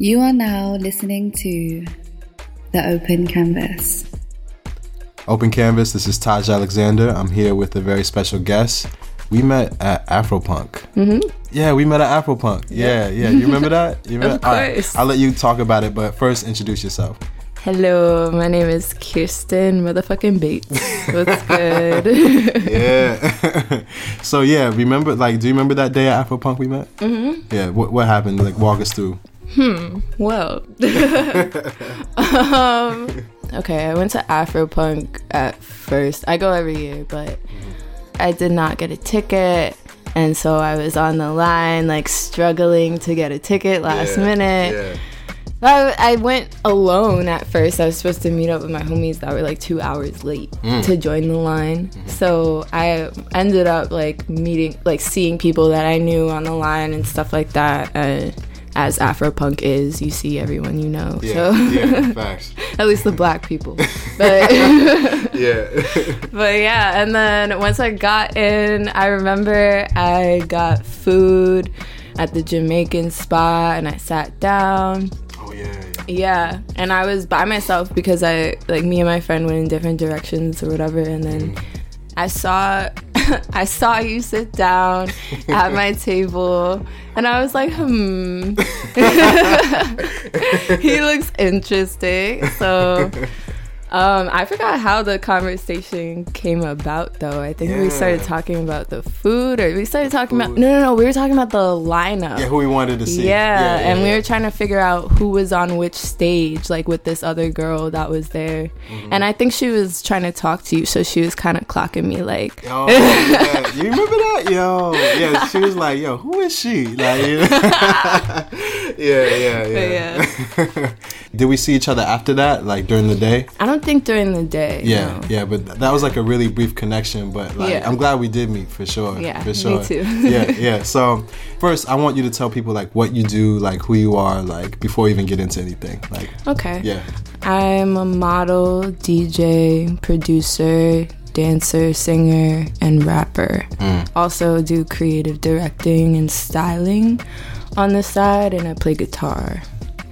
You are now listening to The Open Canvas. Open Canvas, this is Taj Alexander. I'm here with a very special guest. We met at Afropunk. Mm-hmm. Yeah, we met at Afropunk. Yeah, yeah. You remember that? You remember? of course. Right, I'll let you talk about it, but first introduce yourself. Hello, my name is Kirsten motherfucking Bates. What's good? yeah. so yeah, remember like do you remember that day at Afropunk we met? Mm-hmm. Yeah. What what happened? Like walk us through. Hmm. Well. um, okay, I went to Afropunk at first. I go every year, but I did not get a ticket. And so I was on the line, like struggling to get a ticket last Yeah, minute. Yeah. I, I went alone at first. I was supposed to meet up with my homies that were like two hours late Mm. to join the line. Mm-hmm. So I ended up like meeting, like seeing people that I knew on the line and stuff like that. Uh, as Afropunk is, you see everyone you know. Yeah. so yeah. Facts. at least the black people. But Yeah. but yeah, and then once I got in, I remember I got food at the Jamaican spot and I sat down. oh yeah. yeah. Yeah, and I was by myself because I like me and my friend went in different directions or whatever, and then mm-hmm. I saw I saw you sit down at my table, and I was like, hmm, he looks interesting. So. Um, I forgot how the conversation came about though. I think we started talking about the food or we started talking about no no no, we were talking about the lineup. Yeah, who we wanted to see. Yeah, and we were trying to figure out who was on which stage, like with this other girl that was there. Mm-hmm. And I think she was trying to talk to you, so she was kind of clocking me like, yeah. you remember that? Yo, yeah, she was like, "Yo, who is she?" Like, you know? yeah, yeah, yeah. yeah. Did we see each other after that, like during the day? I don't think during the day. Yeah, no. yeah, but that was like a really brief connection. But like, Yeah. I'm glad we did meet for sure. Yeah, for me too. yeah, yeah. So first, I want you to tell people like what you do, like who you are, like before we even get into anything. Like, Okay. yeah, I'm a model, DJ, producer, dancer, singer, and rapper. Mm. Also do creative directing and styling on the side, and I play guitar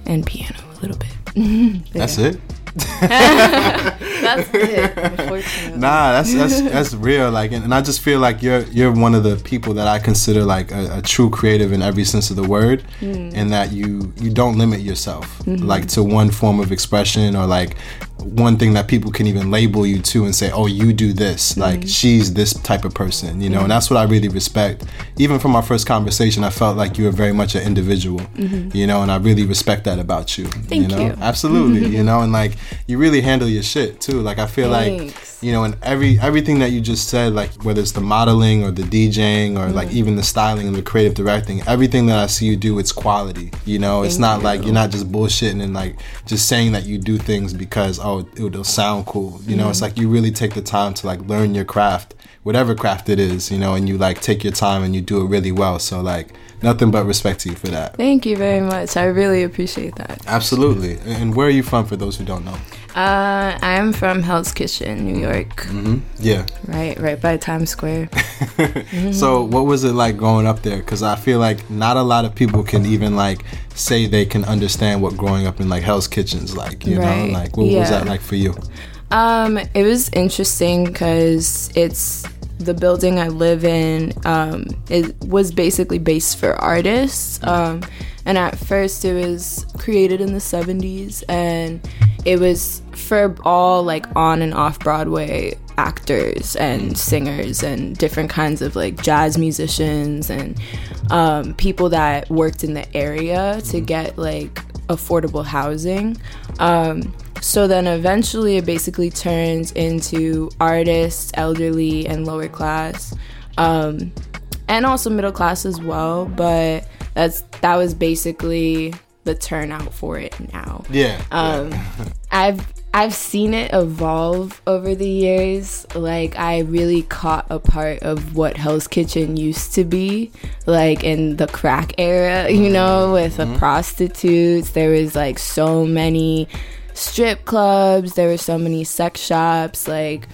and piano a little bit. That's it. That's it. Unfortunately. Nah, that's that's that's real. Like, and, and I just feel like you're you're one of the people that I consider like a, a true creative in every sense of the word, mm. and that you you don't limit yourself mm-hmm. like to one form of expression or like one thing that people can even label you to and say, oh, you do this. Like, mm-hmm. she's this type of person, you know. And mm-hmm. that's what I really respect. Even from our first conversation, I felt like you were very much an individual, you know, and I really respect that about you. Thank you know, you. absolutely, you know, and like you really handle your shit too. Like, I feel like you know and every everything that you just said like whether it's the modeling or the djing or like mm-hmm. even the styling and the creative directing everything that i see you do it's quality you know? It's not you. like you're not just bullshitting and like just saying that you do things because oh it'll sound cool you know? It's mm-hmm. like you really take the time to like learn your craft whatever craft it is you know and you like take your time and you do it really well so like nothing but respect to you for that Thank you very much. I really appreciate that. absolutely and where are you from for those who don't know Uh, I am from Hell's Kitchen, New York. Mm-hmm. yeah Right, right by Times Square. So what was it like growing up there? Because I feel like not a lot of people can even like say they can understand what growing up in like Hell's Kitchen's like. You Right. know, like what was that like for you? Um, it was interesting because it's the building I live in. Um, it was basically based for artists. Um, and at first it was created in the 70s and it was for all like on and off Broadway actors and singers and different kinds of like jazz musicians and um, people that worked in the area to get like affordable housing. Um, so then eventually it basically turns into artists, elderly, and lower class, um, and also middle class as well. But that's that was basically the turnout for it now. Yeah. Um, I've I've seen it evolve over the years. Like I really caught a part of what Hell's Kitchen used to be, like in the crack era, you know, with the prostitutes. There was like so many strip clubs, there were so many sex shops, like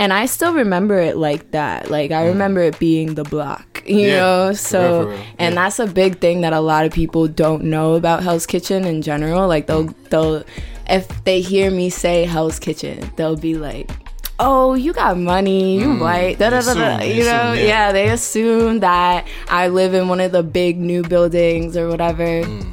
and I still remember it like that. Like I remember it being the block, you Yeah, know. for So, real, for real. and Yeah. that's a big thing that a lot of people don't know about Hell's Kitchen in general. Like they'll they'll if they hear me say Hell's Kitchen, they'll be like. Oh, you got money, you white, da da da da. Mm, assume, You know, yeah. yeah, they assume that I live in one of the big new buildings or whatever. Mm.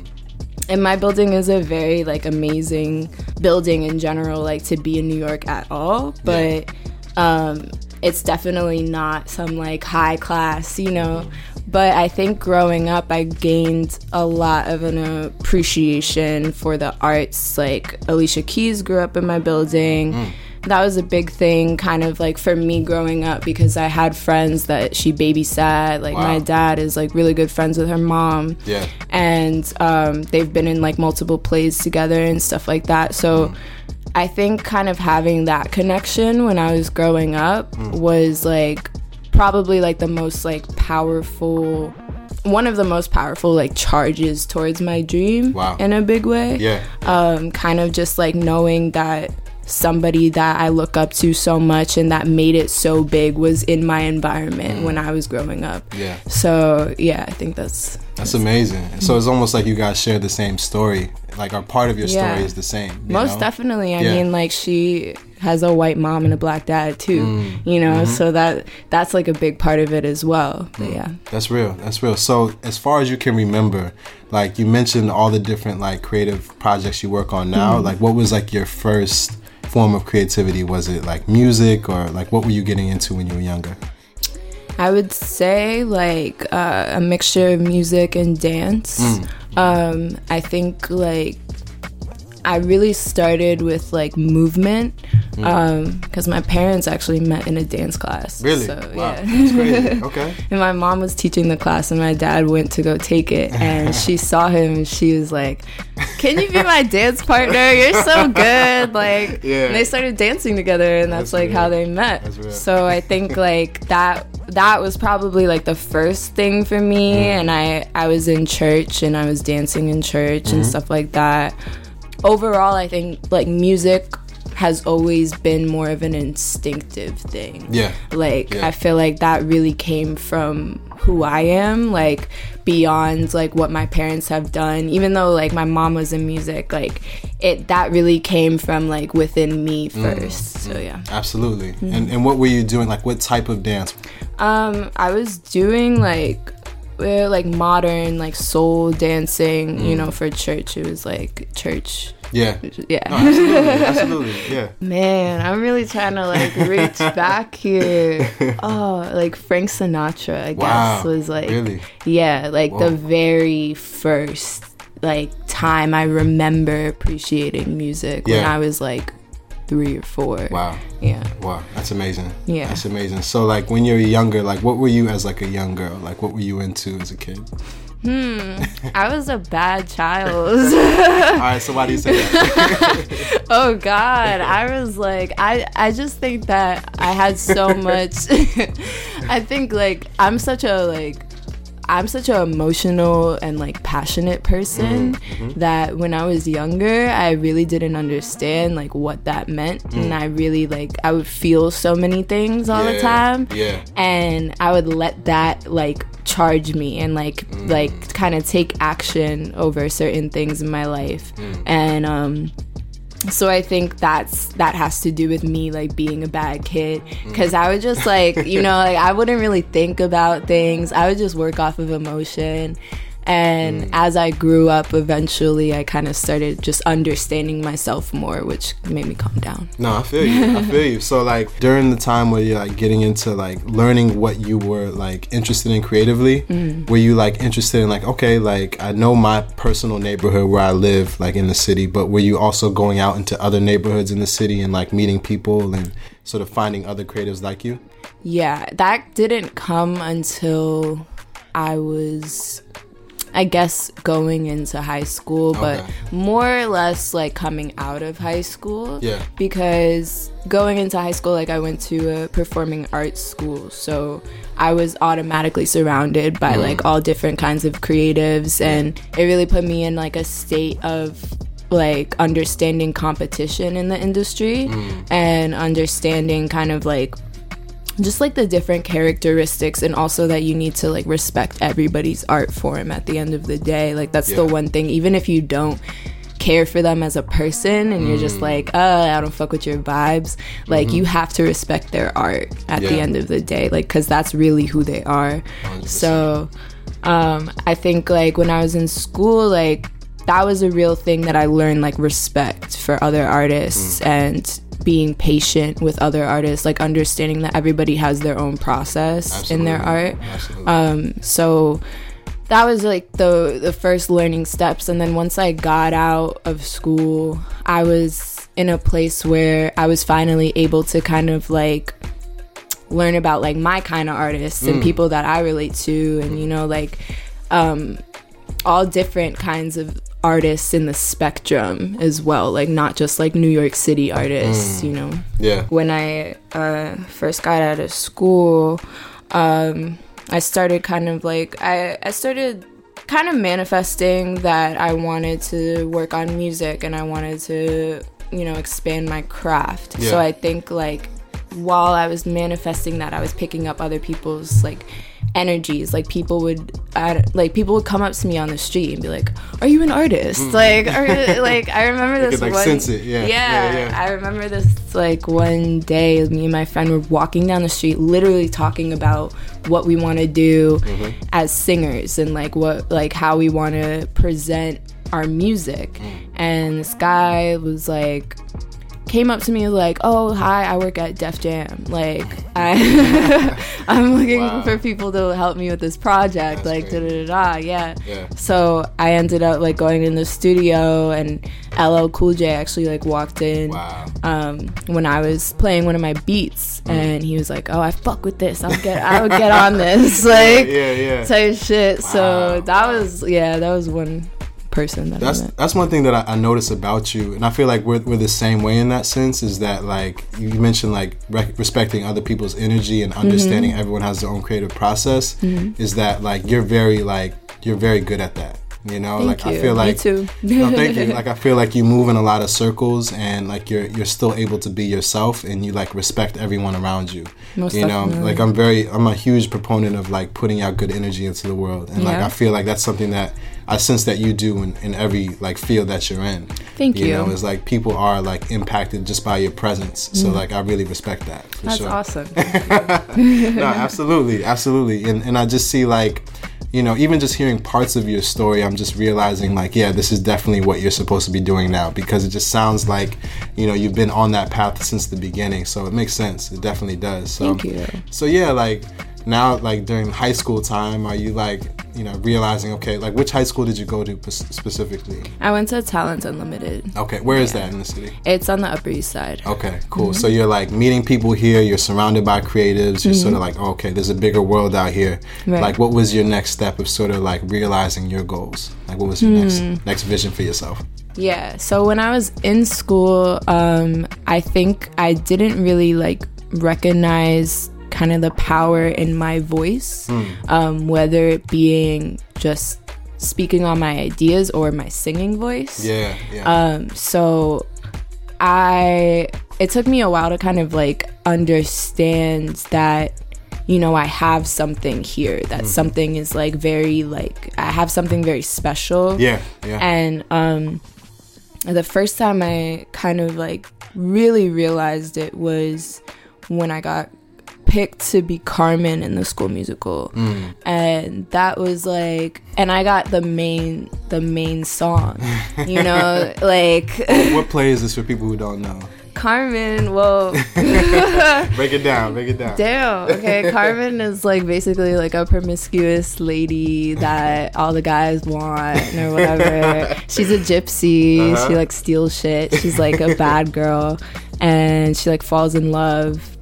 And my building is a very like amazing building in general, like to be in New York at all. But um, it's definitely not some like high class, you know. But I think growing up, I gained a lot of an appreciation for the arts. Like Alicia Keys grew up in my building. Mm. That was a big thing, kind of like for me growing up, because I had friends that she babysat. Like my dad is like really good friends with her mom Yeah. and um, they've been in like multiple plays together and stuff like that. So I think kind of having that connection when I was growing up was like probably like the most like powerful one of the most powerful like charges towards my dream Wow. in a big way Yeah. um, kind of just like knowing that somebody that I look up to so much and that made it so big was in my environment when I was growing up. Yeah. So yeah, I think that's That's amazing. So it's almost like you guys share the same story. Like, our part of your story Yeah. is the same. you most know? definitely. I Yeah. mean, like she has a white mom and a black dad too. Mm. You know, Mm-hmm. so that that's like a big part of it as well. But Mm. yeah. That's real. That's real. So, as far as you can remember, like you mentioned all the different like creative projects you work on now. Mm-hmm. Like, what was like your first form of creativity? Was it like music or like what were you getting into when you were younger? I would say like uh, a mixture of music and dance. Mm. Um, I think like I really started with like movement because my parents actually met in a dance class. Mm. Really? So, wow. yeah. That's crazy. Okay. And my mom was teaching the class, and my dad went to go take it. And she saw him, and she was like, "Can you be my dance partner? You're so good!" Like, Yeah. and they started dancing together, and that's, That's like how they met. Real. So I think like that that was probably like the first thing for me. Mm. And I I was in church, and I was dancing in church Mm-hmm. and stuff like that. Overall, I think like music has always been more of an instinctive thing. Yeah. Like Yeah. I feel like that really came from who I am, like beyond like what my parents have done. Even though like my mom was in music, like it that really came from like within me Mm. first. So yeah. Absolutely. Mm-hmm. And and what were you doing? Like, what type of dance? Um I was doing like uh, like modern like soul dancing, you know, for church. It was like church. Yeah. Yeah. No, absolutely. absolutely. Yeah. Man, I'm really trying to like reach back here. Oh, like Frank Sinatra, I guess, Wow. was like, Really? yeah, like the very first like time I remember appreciating music when I was like three or four. Wow. Yeah. Wow. That's amazing. Yeah. That's amazing. So, like, when you were younger, like, what were you as like a young girl? Like, what were you into as a kid? Hmm. I was a bad child. All right. So, why do you say that? oh god i was like i i just think that i had so much i think like i'm such a like i'm such an emotional and like passionate person that when i was younger i really didn't understand like what that meant and i really like i would feel so many things all the time yeah. and i would let that like charge me and like Mm. like kind of take action over certain things in my life Mm. and um so i think that's that has to do with me like being a bad kid. Mm. Because i would just like you know like i wouldn't really think about things. I would just work off of emotion and mm. as i grew up eventually i kind of started just understanding myself more which made me calm down No, I feel you. I feel you. So like during the time where you're like getting into like learning what you were like interested in creatively, mm. were you like interested in like okay, like I know my personal neighborhood where I live, like in the city, but were you also going out into other neighborhoods in the city and like meeting people and sort of finding other creatives like you? Yeah, that didn't come until I was, I guess, going into high school, but Okay. more or less like coming out of high school. Yeah. Because going into high school, like I went to a performing arts school, so I was automatically surrounded by mm. like all different kinds of creatives, and it really put me in like a state of like understanding competition in the industry mm. and understanding kind of like just like the different characteristics and also that you need to like respect everybody's art form at the end of the day like that's the one thing even if you don't care for them as a person and you're just Mm. like uh i don't fuck with your vibes like you have to respect their art at the Mm-hmm. End of the day like because that's really who they are 100%. so um i think like when i was in school like that was a real thing that i learned like respect for other artists Mm. and being patient with other artists like understanding that everybody has their own process in their art. Absolutely. um so that was like the the first learning steps. And then once i got out of school i was in a place where i was finally able to kind of like learn about like my kind of artists and people that i relate to and you know like um all different kinds of artists in the spectrum as well like not just like new york city artists you know yeah. when I uh, first got out of school, um, I started kind of like I, I started kind of manifesting that I wanted to work on music and I wanted to you know expand my craft. Yeah. So I think like while I was manifesting that, I was picking up other people's like energies. Like people would, I, like people would come up to me on the street and be like, "Are you an artist?" Like, are you, like I remember Mm. This could, like, one. sense it, yeah, yeah, yeah. I remember this like one day, me and my friend were walking down the street, literally talking about what we want to do Mm-hmm. as singers and like what, like how we want to present our music. Mm. And this guy was like, came up to me like, "Oh, hi, I work at Def Jam. Like, I I'm looking Wow. for people to help me with this project. That's like, da da da da. Yeah. Yeah. So I ended up like going in the studio, and LL Cool J actually like walked in Wow. um, when I was playing one of my beats, Mm. and he was like, "Oh, I fuck with this. I'll get, I would get on this, like Yeah, yeah. type shit." Wow, So that was yeah, that was one person that That's I that's one thing that I, I notice about you, and I feel like we're, we're the same way in that sense. Is that like you mentioned, like rec- respecting other people's energy and Mm-hmm. understanding everyone has their own creative process. Is that like you're very like you're very good at that. You know, Thank like I you. feel Me like too. no, thank you. Like I feel like you move in a lot of circles, and like you're you're still able to be yourself, and you like respect everyone around you. Most you know, definitely. like I'm very I'm a huge proponent of like putting out good energy into the world, and like I feel like that's something that I sense that you do in, in every like field that you're in. Thank You you. know, it's like people are like impacted just by your presence. So like I really respect that. Mm. That's sure. awesome. no, absolutely, absolutely. And and I just see like, you know, even just hearing parts of your story, I'm just realizing like, yeah, this is definitely what you're supposed to be doing now because it just sounds like, you know, you've been on that path since the beginning. So it makes sense. It definitely does. So, Thank you. So yeah, like now, like during high school time, are you like, you know, realizing okay, like which high school did you go to p- specifically? I went to Talent Unlimited. Okay, where is that in the city? It's on the Upper East Side. Okay, cool. Mm-hmm. So you're like meeting people here. You're surrounded by creatives. You're sort of like, oh, okay, there's a bigger world out here. Right. Like, what was your next step of sort of like realizing your goals? Like, what was your Hmm. next next vision for yourself? Yeah. So when I was in school, um, I think I didn't really like recognize kind of the power in my voice, um, whether it being just speaking on my ideas or my singing voice. Yeah, yeah, Um, so I it took me a while to kind of like understand that you know I have something here that something is like very like I have something very special yeah, yeah. and um the first time I kind of like really realized it was when I got picked to be Carmen in the school musical. And that was like and I got the main the main song. You know, like what play is this for people who don't know? Carmen, well Break it down. Break it down. Damn. Okay, Carmen is like basically like a promiscuous lady that all the guys want or whatever. She's a gypsy. Uh-huh. She like steals shit. She's like a bad girl, and she like falls in love.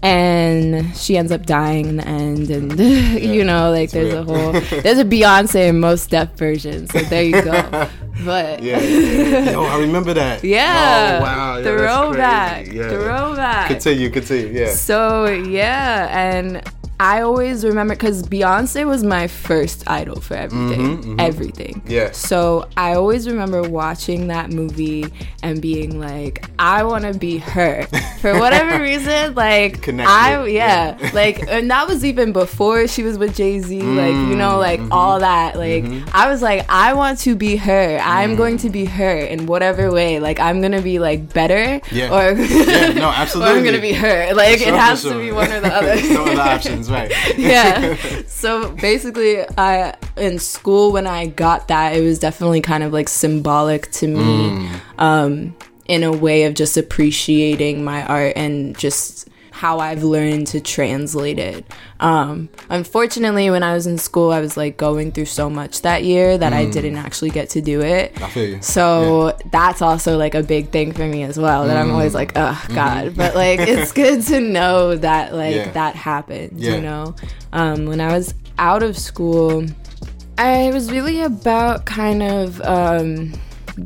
And she ends up dying in the end, and you know, like there's a whole there's a Beyonce and Mos Def version. So there you go. But Yeah, yeah. Yo, I remember that. yeah, Oh wow. Throwback. Yeah. throwback. Continue. Continue. Yeah. So yeah, and I always remember because Beyonce was my first idol for everything, mm-hmm, mm-hmm. everything. Yeah. So I always remember watching that movie and being like, I want to be her for whatever reason. Like Connected, I, yeah, yeah. like, and that was even before she was with Jay Z. like you mm, know, like Mm-hmm. all that. Like mm-hmm. I was like, I want to be her. I'm mm. going to be her in whatever way. Like I'm gonna be like better. Yeah. Or Yeah, no, or I'm gonna be her. Like Sure, it has sure. to be one or the other. no other options, right? yeah. So basically, I in school when I got that, it was definitely kind of like symbolic to me, Mm. um, in a way of just appreciating my art and just how I've learned to translate it. Um, unfortunately, when I was in school, I was like going through so much that year that I didn't actually get to do it. Mm. I feel you. So that's also like a big thing for me as well. That I'm always like, oh God. But like, it's good to know that like Mm-hmm. Yeah. that happens. Yeah. You know, um, when I was out of school, I was really about kind of um,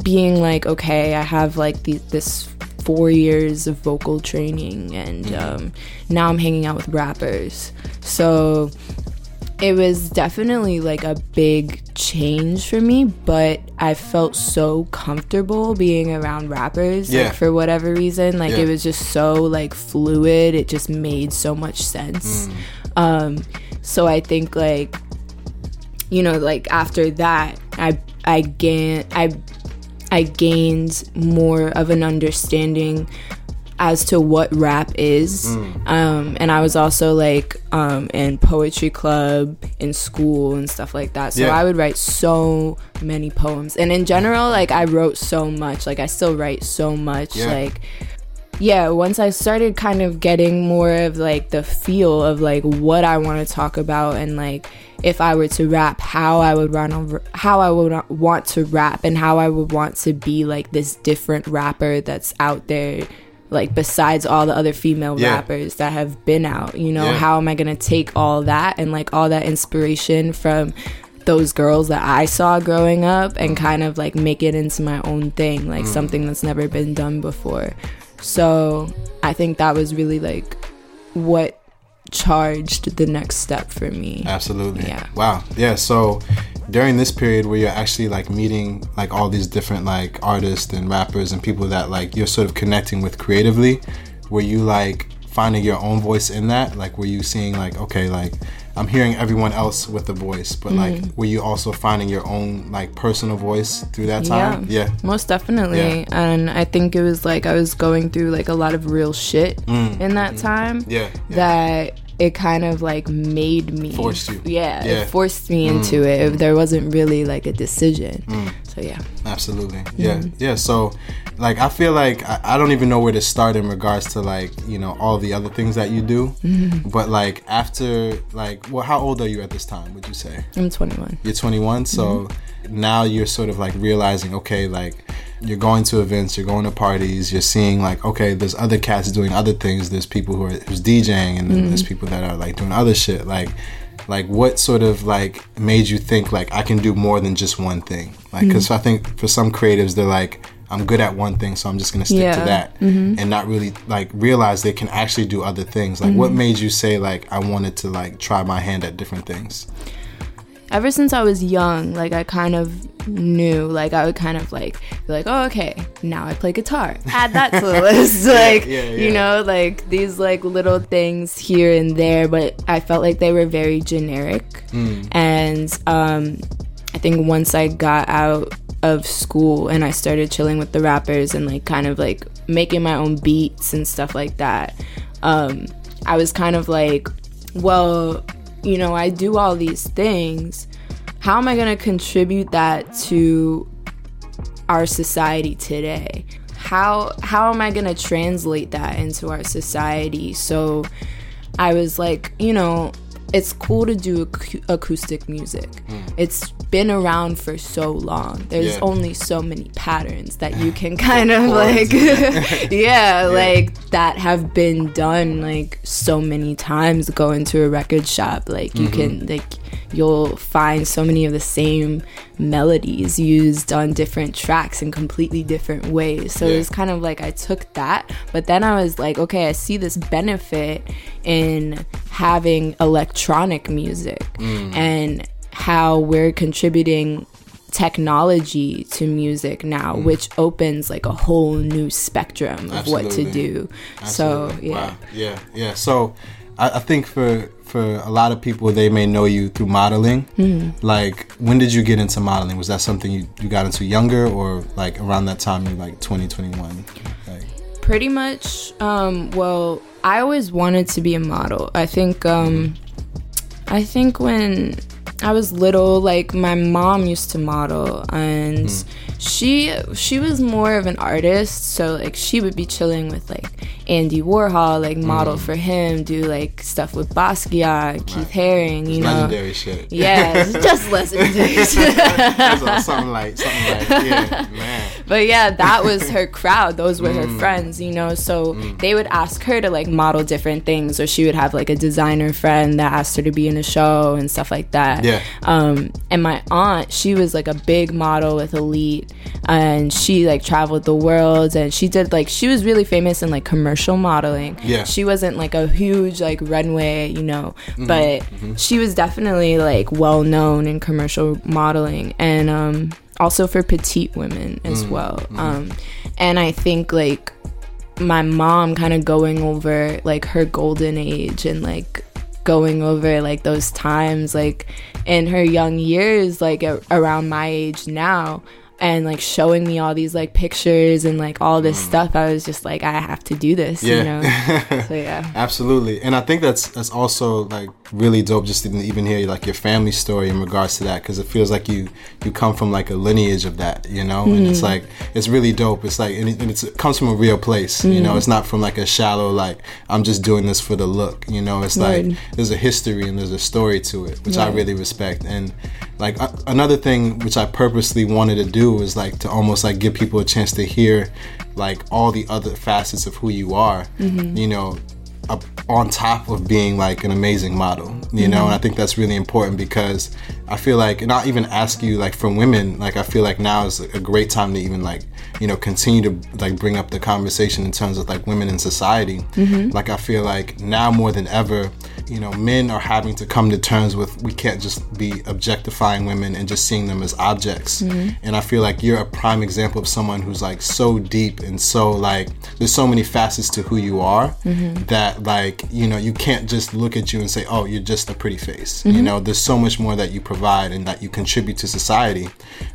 being like, okay, I have like the, this four years of vocal training, and Mm-hmm. um, now I'm hanging out with rappers. So it was definitely like a big change for me, but I felt so comfortable being around rappers. Yeah. Like for whatever reason, like Yeah. it was just so like fluid. It just made so much sense. Mm. Um, so I think like you know, like after that, I I gain I I gained more of an understanding as to what rap is. Um, and I was also like um, in poetry club in school and stuff like that. So Yeah. I would write so many poems. And in general, like I wrote so much. Like I still write so much. Yeah. Like yeah, once I started kind of getting more of like the feel of like what I want to talk about and like if I were to rap, how I would run over, how I would want to rap and how I would want to be like this different rapper that's out there like besides all the other female Yeah. rappers that have been out, you know, Yeah. how am I to take all that and like all that inspiration from those girls that I saw growing up and mm-hmm. kind of like make it into my own thing, like mm-hmm. something that's never been done before. So I think that was really like what charged the next step for me. Absolutely. Yeah. Wow. Yeah. So during this period where you're actually like meeting like all these different like artists and rappers and people that like you're sort of connecting with creatively, were you like finding your own voice in that? Like were you seeing like, okay, like I'm hearing everyone else with a voice, but like Mm-hmm. were you also finding your own like personal voice through that time? Yeah. Most definitely. Yeah. And I think it was like I was going through like a lot of real shit in that time. Mm. Yeah. yeah. That it kind of like made me Forced you. Yeah, Yeah. Mm. it forced me mm. into it. If There wasn't really like a decision. Mm. So yeah. Absolutely. Mm. Yeah. Yeah. So, like, I feel like I, I don't even know where to start in regards to, like, you know, all the other things that you do. Mm-hmm. But, like, after, like, well, how old are you at this time, would you say? I'm 21. You're 21. So mm-hmm. now you're sort of like realizing, okay, like, you're going to events, you're going to parties, you're seeing, like, okay, there's other cats doing other things. There's people who are who's DJing, and then mm-hmm. there's people that are, like, doing other shit. Like, like what sort of like made you think like I can do more than just one thing? Like, because mm-hmm. I think for some creatives, they're like, I'm good at one thing, so I'm just gonna stick to Yeah. that, mm-hmm. and not really like realize they can actually do other things. Like, what made you say like I wanted to like try my hand at different things? Ever since I was young, like I kind of knew, like I would kind of like be like, oh, okay, now I play guitar. Add that to the list, like yeah, you yeah. know, like these like little things here and there, but I felt like they were very generic. Mm. And um, I think once I got out of school and I started chilling with the rappers and like kind of like making my own beats and stuff like that, um, I was kind of like, well, you know, I do all these things. How am I going to contribute that to our society today? How how am I going to translate that into our society? So I was like, you know, it's cool to do ac- acoustic music. Hmm. It's been around for so long. There's Yeah. only so many patterns that you can kind of like yeah, like that have been done like so many times go into a record shop like you mm-hmm. can like you'll find so many of the same melodies used on different tracks in completely different ways. So Yeah. it was kind of like I took that, but then I was like, okay, I see this benefit in having electronic music Mm. and how we're contributing technology to music now, Mm. which opens like a whole new spectrum of what to Absolutely. do. So yeah. Wow. yeah, yeah. So I, I think for for a lot of people, they may know you through modeling. Mm-hmm. Like, when did you get into modeling? Was that something you, you got into younger, or like around that time, you like 2021? Like, Pretty much. Um, well, I always wanted to be a model. I think. Um, I think when I was little, like my mom used to model, and she she was more of an artist. So like she would be chilling with like Andy Warhol, like model for him, do like stuff with Basquiat, Keith Haring, you know. legendary shit. Yeah, just legendary. That's something like something like yeah, man. But yeah, that was her crowd. Those were Mm. her friends, you know. So they would ask her to like model different things, or she would have like a designer friend that asked her to be in a show and stuff like that. Yeah. Um, and my aunt, she was like a big model with Elite, and she like traveled the world, and she did like she was really famous in like commercial modeling. Yeah. She wasn't like a huge like runway, you know, Mm-hmm. but she was definitely like well known in commercial modeling and um also for petite women as well. Um and I think like my mom kind of going over like her golden age and like going over like those times like in her young years like a- around my age now and like showing me all these like pictures and like all this mm. stuff i was just like i have to do this you know? Yeah. so yeah. Absolutely, and I think that's that's also like really dope just to even hear like your family story in regards to that because it feels like you you come from like a lineage of that, you know, and Mm-hmm. it's like it's really dope. It's like and, it, and it's, it comes from a real place, you Mm-hmm. know. It's not from like a shallow like I'm just doing this for the look, you know. It's like Right. there's a history and there's a story to it, which I really respect. And like another thing which I purposely wanted to do was like to almost like give people a chance to hear like all the other facets of who you are, you know, up on top of being like an amazing model, you know, and I mm-hmm. think that's really important because I feel like, and I'll even ask you, like, for women, like, I feel like now is a great time to even like, you know, continue to like bring up the conversation in terms of like women in society. Mm-hmm. Like, I feel like now more than ever, you know, men are having to come to terms with we can't just be objectifying women and just seeing them as objects. Mm-hmm. And I feel like you're a prime example of someone who's like so deep and so like there's so many facets to who you are mm-hmm. that like you know you can't just look at you and say oh you're just a pretty face. You mm-hmm. know, there's so much more that you provide and that you contribute to society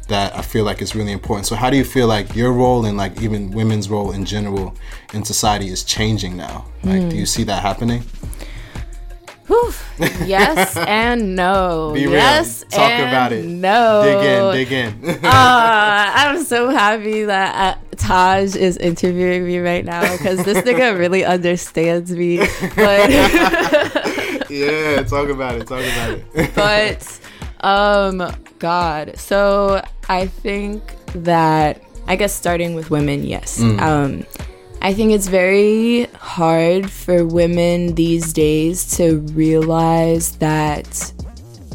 that I feel like is really important. So how do you feel like your role and like even women's role in general in society is changing now? Like do you mm. see that happening? Whew. yes and no Be real. yes Talk and about it. no Dig in, dig in. uh, I'm so happy that uh, Taj is interviewing me right now because this nigga really understands me. But yeah, talk about it. Talk about it. but um, God. So I think that I guess starting with women, yes. Um, I think it's very hard for women these days to realize that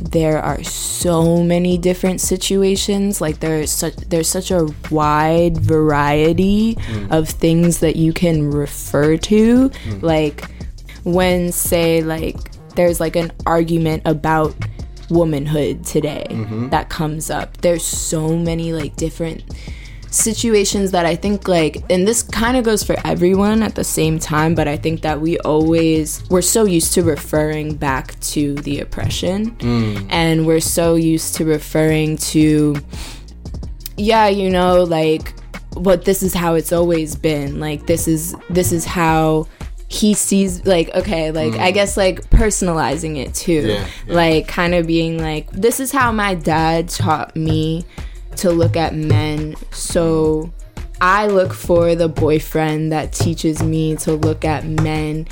there are so many different situations. Like there's such there's such a wide variety mm. of things that you can refer to. Mm. Like when say like there's like an argument about womanhood today mm-hmm. that comes up there's so many like different situations that I think like and this kind of goes for everyone at the same time but I think that we always we're so used to referring back to the oppression. Mm. And we're so used to referring to yeah you know like but this is how it's always been. Like this is this is how he sees like okay like i mm. guess like personalizing it too. Yeah, yeah. like kind of being like this is how my dad taught me to look at men so i look for the boyfriend that teaches me to look at men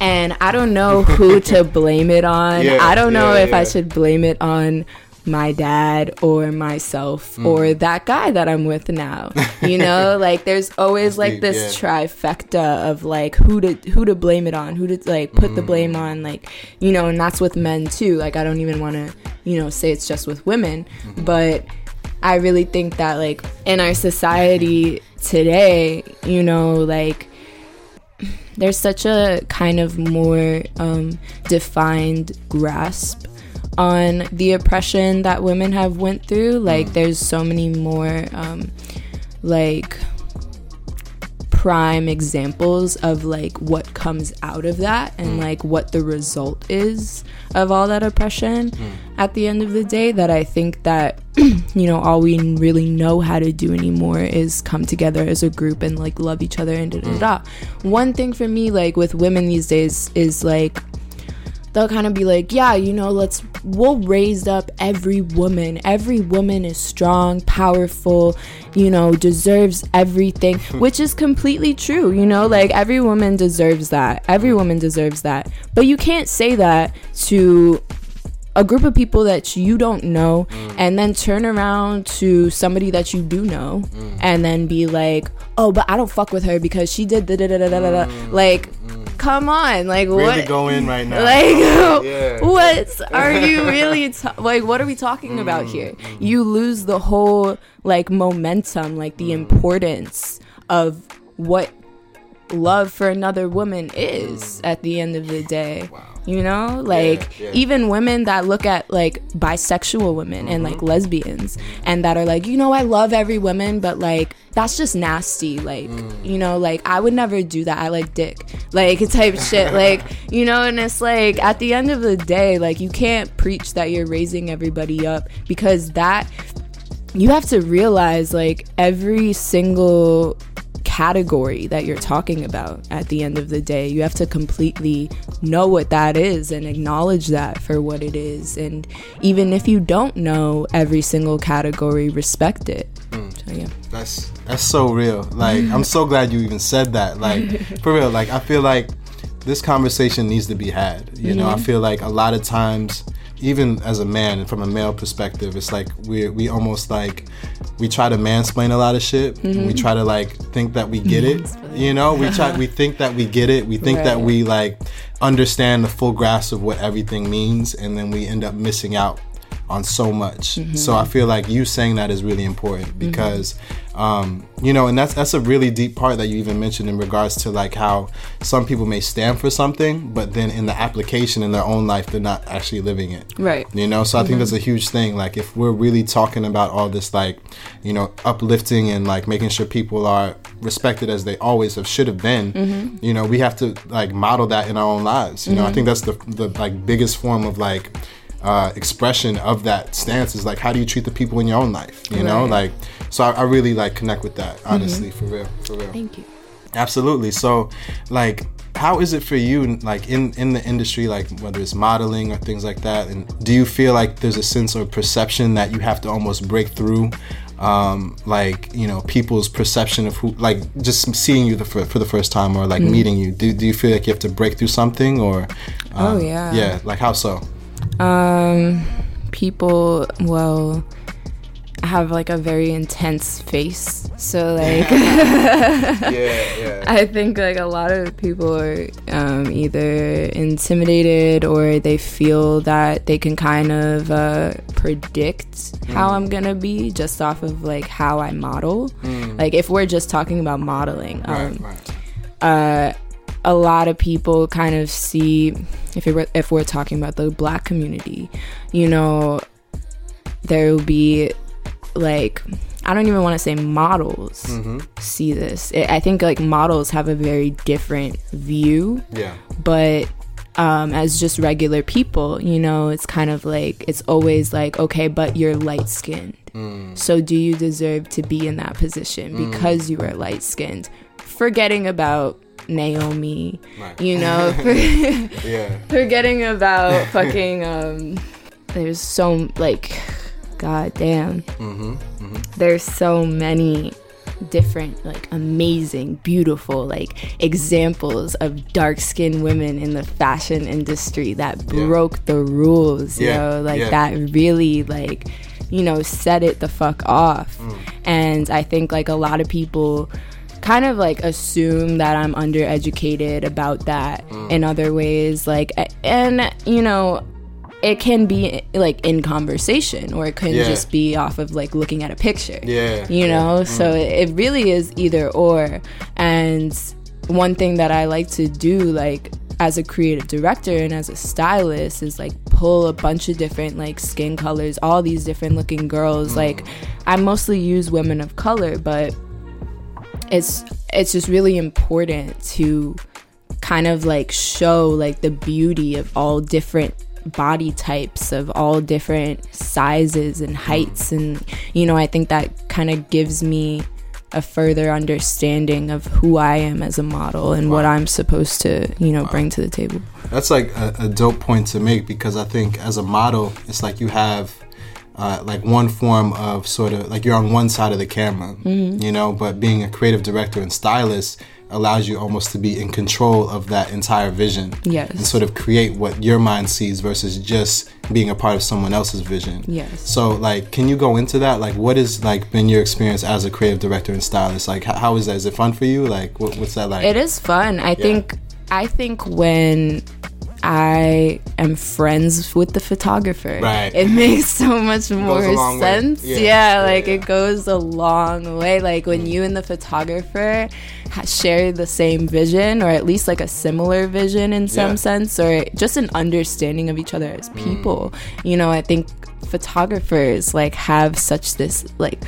and i don't know who to blame it on Yeah, i don't know yeah, if i should blame it on my dad or myself Mm. or that guy that I'm with now. You know, like there's always like this yeah. trifecta of like who to who to blame it on, who to like put the blame Mm. on, like you know, and that's with men too. Like I don't even want to you know say it's just with women, Mm-hmm. but I really think that like in our society today, you know, like there's such a kind of more um, defined grasp on the oppression that women have went through. Like there's so many more um, like prime examples of like what comes out of that and mm. like what the result is of all that oppression. Mm. At the end of the day that I think that you know all we really know how to do anymore is come together as a group and like love each other and da da da. Mm. One thing for me like with women these days is like they'll kind of be like, yeah, you know, let's we'll raise up every woman. Every woman is strong, powerful, you know, deserves everything, which is completely true, you know, like every woman deserves that. Every woman deserves that. But you can't say that to a group of people that you don't know mm. and then turn around to somebody that you do know mm. and then be like, "Oh, but I don't fuck with her because she did da da da da da da." Mm. Like, come on. Like Really what go in right now. like oh, Yeah. what are you really ta- like what are we talking mm, about here mm, mm. you lose the whole like momentum like the importance of what love for another woman is at the end of the day you know? Like yeah. even women that look at like bisexual women and like mm-hmm. lesbians and that are like you know i love every woman but like that's just nasty like mm. you know? Like i would never do that. I like dick like type shit like you know? And it's like at the end of the day like you can't preach that you're raising everybody up because that you have to realize like every single category that you're talking about at the end of the day you have to completely know what that is and acknowledge that for what it is and even if you don't know every single category respect it mm. so yeah That's that's so real. Like I'm so glad you even said that. Like for real. Like I feel like this conversation needs to be had. You know, I feel like a lot of times, even as a man and from a male perspective, it's like we we almost like we try to mansplain a lot of shit. and We try to like think that we get it. You know, we try we think that we get it. We think that we like understand the full grasp of what everything means, and then we end up missing out on so much. Mm-hmm. So I feel like you saying that is really important mm-hmm. because, um, you know, and that's that's a really deep part that you even mentioned in regards to like how some people may stand for something, but then in the application in their own life, they're not actually living it. Right. You know, so I think mm-hmm. that's a huge thing. Like if we're really talking about all this, like, you know, uplifting and like making sure people are respected as they always have should have been, mm-hmm. you know, we have to like model that in our own lives. You know, I mm-hmm. think that's the the like biggest form of like uh, expression of that stance is like how do you treat the people in your own life you know? Like so I, I really like connect with that honestly for real for real. Thank you. Absolutely. So like how is it for you like in in the industry like whether it's modeling or things like that and do you feel like there's a sense or perception that you have to almost break through um like you know people's perception of who like just seeing you the, for, for the first time or like meeting you? Do, do you feel like you have to break through something or um, Oh, yeah. yeah like how so Um, people, well, have like a very intense face. So like, yeah yeah I think like a lot of people are um, either intimidated or they feel that they can kind of uh, predict how I'm gonna be just off of like how I model. Like if we're just talking about modeling, um, right, right. uh, a lot of people kind of see if it were, if we're talking about the black community, you know, there will be like I don't even want to say models mm-hmm. see this. I I think like models have a very different view, yeah but um, as just regular people, you know, it's kind of like it's always like, okay, but you're light skinned. Mm. So do you deserve to be in that position mm. because you are light skinned? Forgetting about Naomi, Right. you know, yeah forgetting about fucking um there's so like god damn there's so many different like amazing beautiful like examples of dark skinned women in the fashion industry that Yeah. broke the rules you Yeah, know like yeah. that really like you know set it the fuck off Mm. and i think like a lot of people kind of like assume that i'm undereducated about that Mm. in other ways like and you know it can be like in conversation or it can Yeah. just be off of like looking at a picture Yeah, you know? So it really is either or and one thing that i like to do like as a creative director and as a stylist is like pull a bunch of different like skin colors all these different looking girls like i mostly use women of color but it's it's just really important to kind of like show like the beauty of all different body types of all different sizes and heights. Mm. And you know i think that kind of gives me a further understanding of who i am as a model and what i'm supposed to you know bring to the table. That's like a, a dope point to make because I think as a model, it's like you have uh, like one form of sort of like you're on one side of the camera, Mm-hmm. you know, but being a creative director and stylist allows you almost to be in control of that entire vision. Yes. And sort of create what your mind sees versus just being a part of someone else's vision. Yes. So like, can you go into that? Like, what is like been your experience as a creative director and stylist? Like, how is that? Is it fun for you? Like, what, what's that like? It is fun. I think I think when I am friends with the photographer, Right. it makes so much more a long way. sense. Yeah. Yeah, Yeah, like yeah. it goes a long way. Like when you and the photographer ha- share the same vision, or at least like a similar vision in some sense, or just an understanding of each other as Mm. people. You know, I think photographers like have such this like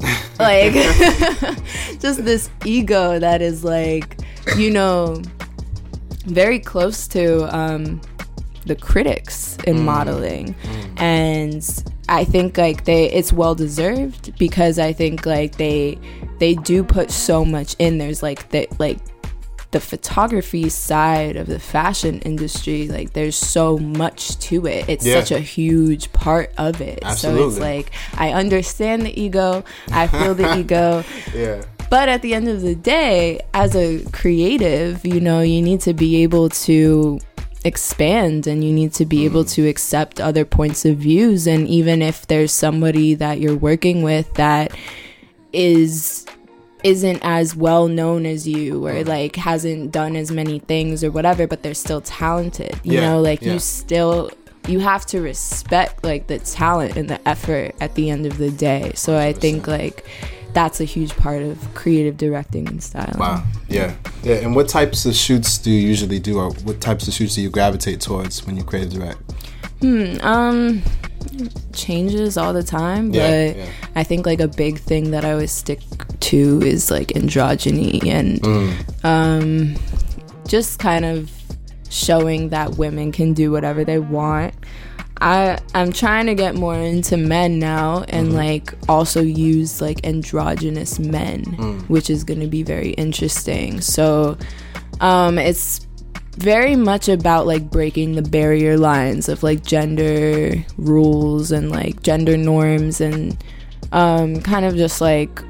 like just this ego that is like you know very close to um the critics in modeling. And i think like they it's well deserved because i think like they they do put so much in. There's like the like the photography side of the fashion industry like there's so much to it. It's Yeah. such a huge part of it. So it's like i understand the ego. I feel the ego. Yeah. But at the end of the day, as a creative, you know, you need to be able to expand and you need to be able mm. to accept other points of views. And even if there's somebody that you're working with that is isn't as well known as you or mm. like hasn't done as many things or whatever but they're still talented you Yeah, know like yeah. you still you have to respect like the talent and the effort at the end of the day. So i think like that's a huge part of creative directing and styling Wow. Yeah. Yeah. And what types of shoots do you usually do, or what types of shoots do you gravitate towards when you creative direct? um changes all the time but Yeah, yeah. i think like a big thing that i always stick to is like androgyny and Mm. um just kind of showing that women can do whatever they want I I'm trying to get more into men now and Mm-hmm. like also use like androgynous men, Mm. which is going to be very interesting. So um it's very much about like breaking the barrier lines of like gender rules and like gender norms and um kind of just like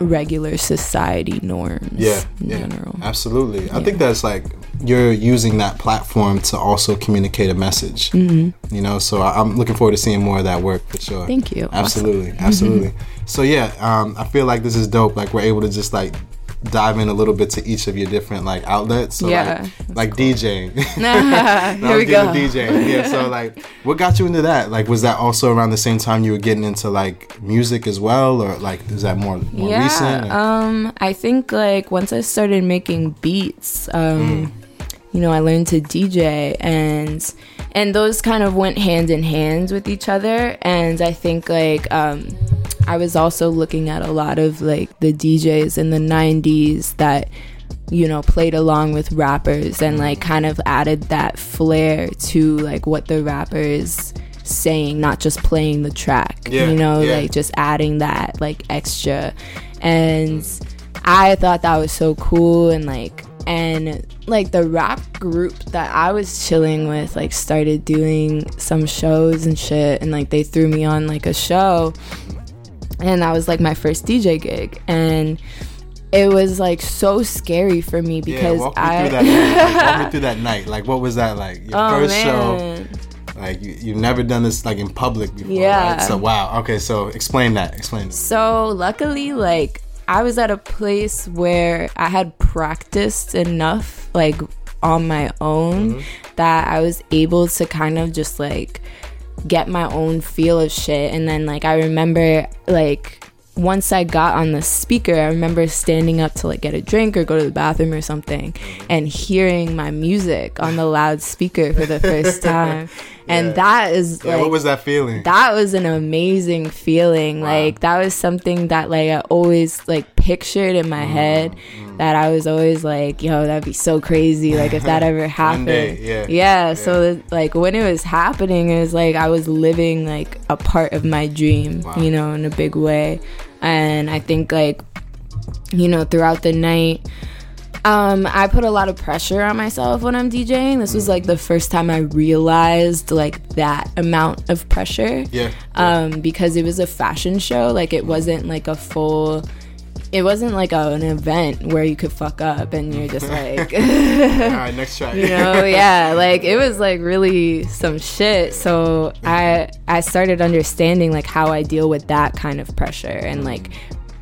regular society norms Yeah. in yeah. general. Absolutely. I think that's like you're using that platform to also communicate a message. Mm-hmm. You know, so I- I'm looking forward to seeing more of that work for sure. Thank you. Absolutely, absolutely. so yeah, um, I feel like this is dope. Like we're able to just like dive in a little bit to each of your different like outlets. So Yeah, like, like DJing. Here I was we go. DJing. Yeah. So like, what got you into that? Like, was that also around the same time you were getting into like music as well, or like is that more more yeah, recent? or- um, I think like once I started making beats, um, you know, I learned to DJ and and those kind of went hand in hand with each other. And I think like um, I was also looking at a lot of like the DJs in the '90s that you know played along with rappers and like kind of added that flair to like what the rappers saying not just playing the track Yeah, you know yeah. like just adding that like extra and i thought that was so cool and like and like the rap group that i was chilling with like started doing some shows and shit and like they threw me on like a show and that was like my first DJ gig, and it was like so scary for me because yeah, walk me I through that. Like, walk me through that night. Like, what was that like? Your oh first man. show. Like, you, you've never done this like in public before. Yeah. Right? So wow. Okay, so explain that. Explain. That. So luckily, like I was at a place where I had practiced enough, like on my own, Mm-hmm. that I was able to kind of just like get my own feel of shit. And then like I remember like once I got on the speaker, I remember standing up to like get a drink or go to the bathroom or something and hearing my music on the loudspeaker for the first time. And Yeah. that is Yeah, like what was that feeling? that was an amazing feeling Wow. like that was something that like i always like pictured in Mm, my head that i was always like yo that'd be so crazy like if that ever happened day, yeah. so like when it was happening it was like i was living like a part of my dream Wow. you know in a big way and i think like you know throughout the night um, I put a lot of pressure on myself when I'm DJing. This was like the first time I realized like that amount of pressure. Yeah. Um, because it was a fashion show. Like it wasn't like a full. It wasn't like a, an event where you could fuck up and you're just like, All right, next try you know, yeah. Like it was like really some shit. So I I started understanding like how I deal with that kind of pressure and like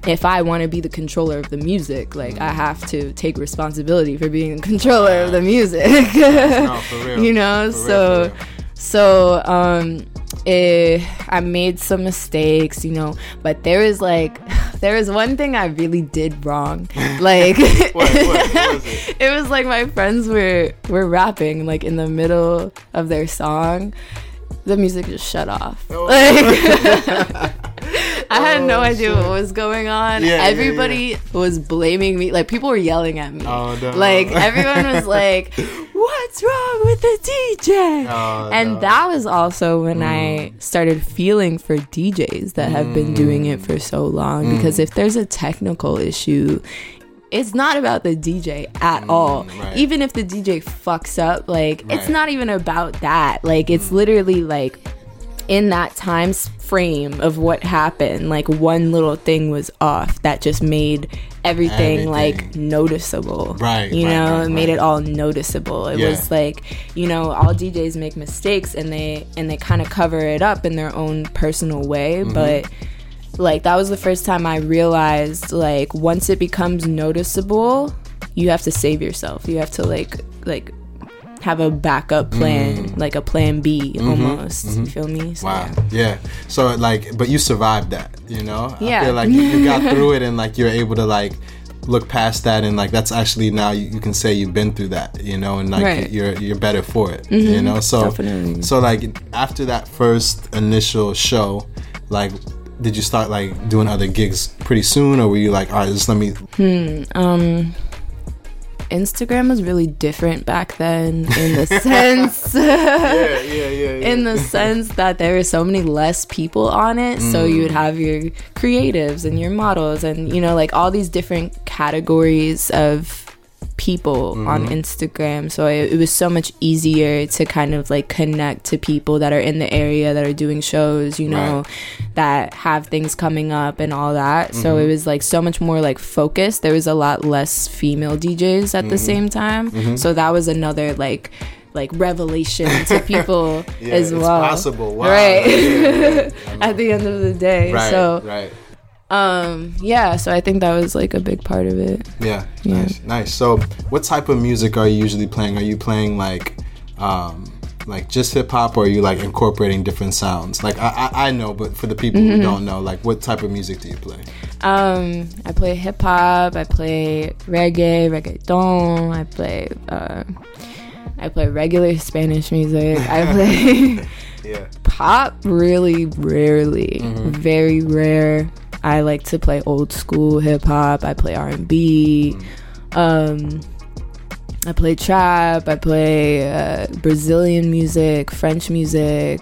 if I want to be the controller of the music, like I have to take responsibility for being the controller of the music. No, you know, For so real. so um eh, I made some mistakes, you know, but there is like there is one thing I really did wrong. Like What, what, what was it? it was like my friends were were rapping like in the middle of their song. The music just shut off. Oh. Like I had no Oh, idea shit. what was going on. Yeah, yeah, Everybody was blaming me. Like people were yelling at me. Oh, no. Like everyone was like, "What's wrong with the DJ?" Oh, and no. Mm. that was also when I started feeling for DJs that have been doing it for so long. Mm. Because if there's a technical issue, it's not about the DJ at all. Mm, right. Even if the DJ fucks up, like it's Right. Mm. not even about that. Like it's literally like in that time frame of what happened, like one little thing was off that just made everything, like noticeable. Right, You right, know, right, it made right. it all noticeable. It Yeah. was like, you know, all DJs make mistakes and they and they kind of cover it up in their own personal way, Mm-hmm. but like that was the first time I realized like once it becomes noticeable, you have to save yourself. You have to like like have a backup plan, like a plan B almost. You feel me? So, Mm. Mm-hmm. Wow. yeah. Yeah. So like, but you survived that, you know? I Yeah. feel like you, got through it and like you're able to like look past that and like that's actually now you, you can say you've been through that, you know, and like Right. Mm-hmm. you're you're better for it, you know? So Definitely. so like after that first initial show, like did you start like doing other gigs pretty soon or were you like, all right, just let me Hmm. Um Instagram was really different back then in the sense Yeah, yeah, yeah. in the sense that there were so many less people on it so you would mm. have your creatives and your models and you know like all these different categories of people on mm-hmm. instagram. So it, it was so much easier to kind of like connect to people that are in the area that are doing shows you know Right. that have things coming up and all that. So mm-hmm. it was like so much more like focused. There was a lot less female djs at the mm-hmm. same time. So that was another like like revelation to people Yeah, as it's well. possible. Wow. right. Yeah, yeah. at the end of the day. Right, so right. Um yeah so i think that was like a big part of it Yeah, Yeah. nice, nice. So, what type of music are you usually playing? Are you playing like, um, like just hip hop, or are you like incorporating different sounds? Like, I, I, I know, but for the people Mm-hmm. who don't know, like, what type of music do you play? Um, I play hip hop. I play reggae, reggaeton. I play, uh, I play regular Spanish music. I play Yeah, pop really rarely, very rare. I like to play old school hip hop. I play R and B. Um, I play trap. I play uh, Brazilian music, French music,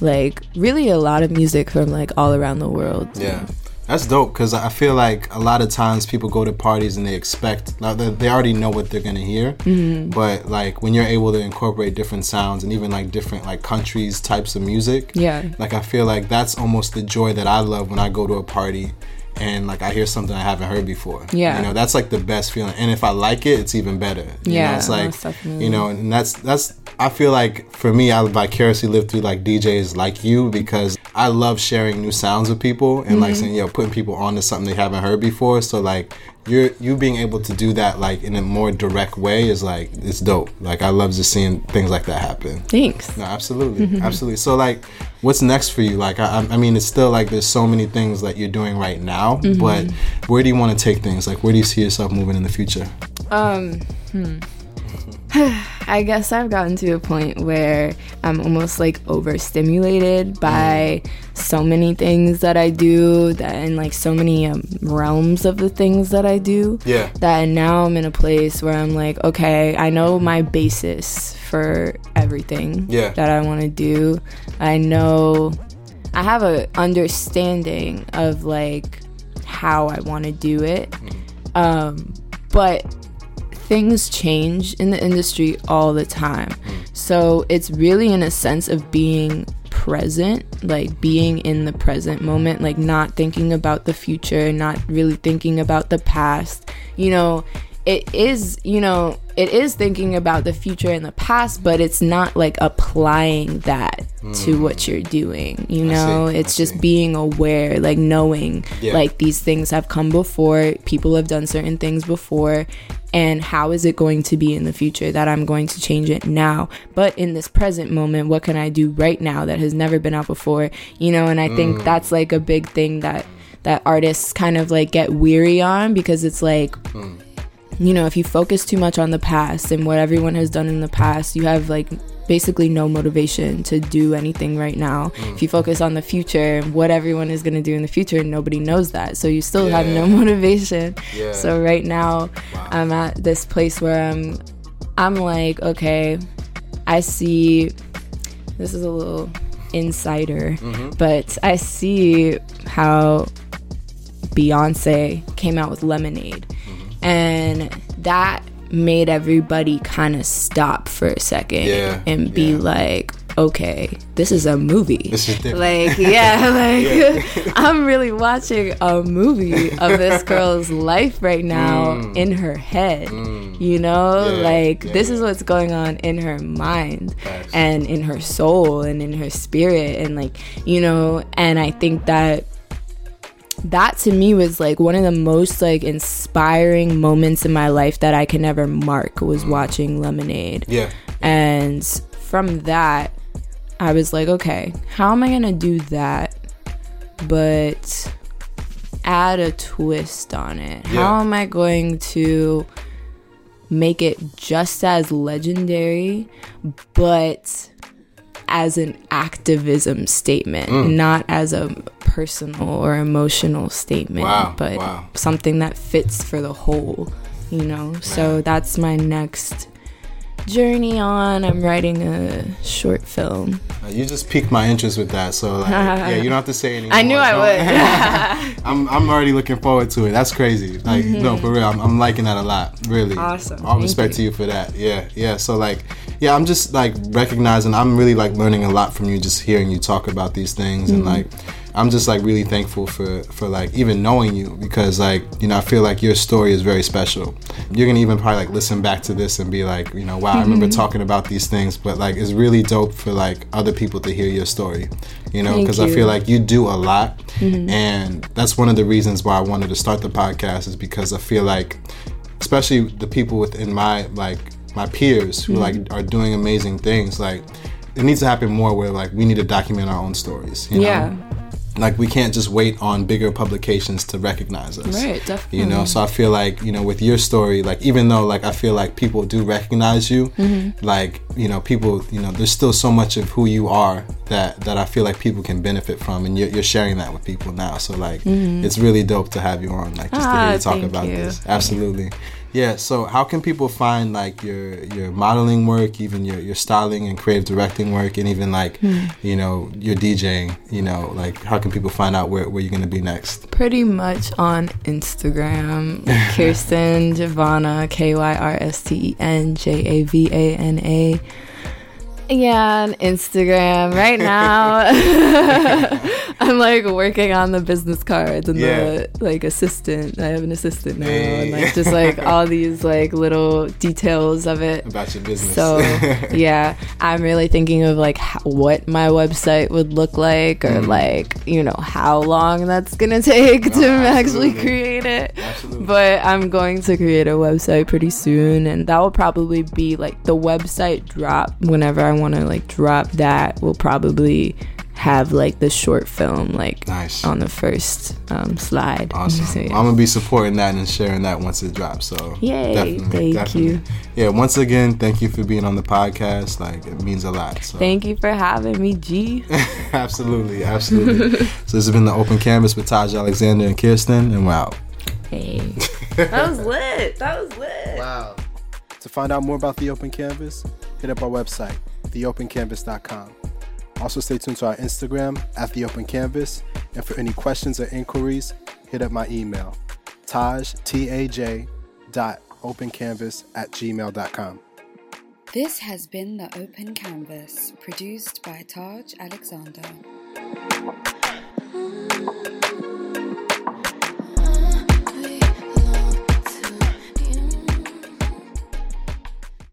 like really a lot of music from like all around the world. yeah. That's dope because I feel like a lot of times people go to parties and they expect like, they already know what they're gonna hear, Mm-hmm. but like when you're able to incorporate different sounds and even like different like countries types of music, Yeah. like I feel like that's almost the joy that I love when I go to a party and like I hear something I haven't heard before. Yeah. you know that's like the best feeling, and if I like it, it's even better. You know, Yeah, it's like you know, and that's that's I feel like for me, I vicariously live through like DJs like you because I love sharing new sounds with people and like mm-hmm. saying, you know, putting people onto something they haven't heard before. So like you're you being able to do that like in a more direct way is like it's dope. Like I love just seeing things like that happen. Thanks. No, absolutely, absolutely. So, like, what's next for you? Like, I, I mean, it's still like there's so many things that you're doing right now, but where do you want to take things? Like, where do you see yourself moving in the future? Um, hmm. I guess I've gotten to a point where I'm almost like overstimulated by so many things that I do that and like so many um, realms of the things that I do. Yeah. That now I'm in a place where I'm like, okay, I know my basis for everything Yeah. that I want to do. I know I have a understanding of like how I want to do it. Um, but things change in the industry all the time. So it's really in a sense of being present, like being in the present moment, like not thinking about the future, not really thinking about the past. You know, it is, you know, it is thinking about the future and the past, but it's not like applying that to what you're doing. You know, see, it's just being aware, like knowing, Yeah. like these things have come before, people have done certain things before, and how is it going to be in the future that I'm going to change it now? But in this present moment, what can I do right now that has never been out before? You know, and I Mm. think that's like a big thing that that artists kind of like get weary on because it's like Mm. you know, if you focus too much on the past and what everyone has done in the past, you have like basically no motivation to do anything right now. Mm. If you focus on the future and what everyone is going to do in the future, nobody knows that. So you still have no motivation. Yeah. So right now, Wow. I'm at this place where I'm I'm like, okay, I see this is a little insider, Mm-hmm. but I see how Beyonce came out with Lemonade. Mm-hmm. And that made everybody kind of stop for a second Yeah, and be yeah. like, okay, this is a movie. Is. Like, yeah, like I'm really watching a movie of this girl's life right now in her head. You know, Mm. Yeah, like yeah, this is what's going on in her mind and in her soul and in her spirit and like, you know, and I think that that to me was like one of the most like inspiring moments in my life that I can ever mark was mm. watching Lemonade. Yeah. And from that, I was like, okay, how am I going to do that but add a twist on it? Yeah. How am I going to make it just as legendary but as an activism statement, Mm. not as a personal or emotional statement, Wow, but wow. something that fits for the whole, you know? So that's my next journey on. I'm writing a short film. Uh, You just piqued my interest with that, so like, yeah, you don't have to say anything. I knew I would. I'm I'm already looking forward to it. That's crazy. Like no, for real, I'm, I'm liking that a lot. Really. Mm-hmm. Awesome. All Thank respect you. to you for that. Yeah, yeah. So like, yeah, I'm just like recognizing. I'm really like learning a lot from you, just hearing you talk about these things, and Mm-hmm. like, I'm just like really thankful for for like even knowing you because like you know I feel like your story is very special. You're gonna even probably like listen back to this and be like, you know, wow, I remember Mm-hmm. talking about these things, but like it's really dope for like other people to hear your story. You know, because I feel like you do a lot, and that's one of the reasons why I wanted to start the podcast is because I feel like, especially the people within my like my peers who like are doing amazing things, like it needs to happen more where like we need to document our own stories. You know? Yeah. Like we can't just wait on bigger publications to recognize us. Right, definitely. You know, so I feel like, you know, with your story, like even though like I feel like people do recognize you, Mm-hmm. like, you know, people, you know, there's still so much of who you are that that I feel like people can benefit from and you're, you're sharing that with people now. So like it's really dope to have you on, like just to Mm-hmm. Ah, hear you talk about you. this. Absolutely. Yeah. So how can people find like your your modeling work, even your your styling and creative directing work, and even like Hmm. you know your DJing? You know, like how can people find out where where you're gonna be next? Pretty much on Instagram, Kyrsten Javana, K Y R S T E N J A V A N A. Yeah, on Instagram right now. I'm like working on the business cards and Yeah. the like assistant. I have an assistant now, and like just like all these like little details of it. About your business. So yeah, I'm really thinking of like how, what my website would look like, or Mm. like you know how long that's gonna take to actually create it. Absolutely. But I'm going to create a website pretty soon, and that will probably be like the website drop. Whenever I want to like drop that, will probably have like the short film like Nice. on the first um, slide. Awesome. So, yeah. I'm gonna be supporting that and sharing that once it drops. So Yay, thank you. Yeah. Once again, thank you for being on the podcast. Like it means a lot. So Thank you for having me, G. absolutely, absolutely. so this has been the open canvas with Taj Alexander and Kyrsten, and we're. Hey, that was lit. That was lit. Wow. To find out more about The Open Canvas, hit up our website, theopencanvas.com. Also, stay tuned to our Instagram at The Open Canvas. And for any questions or inquiries, hit up my email, taj, T-A-J, dot opencanvas at gmail.com. This has been The Open Canvas, produced by Taj Alexander.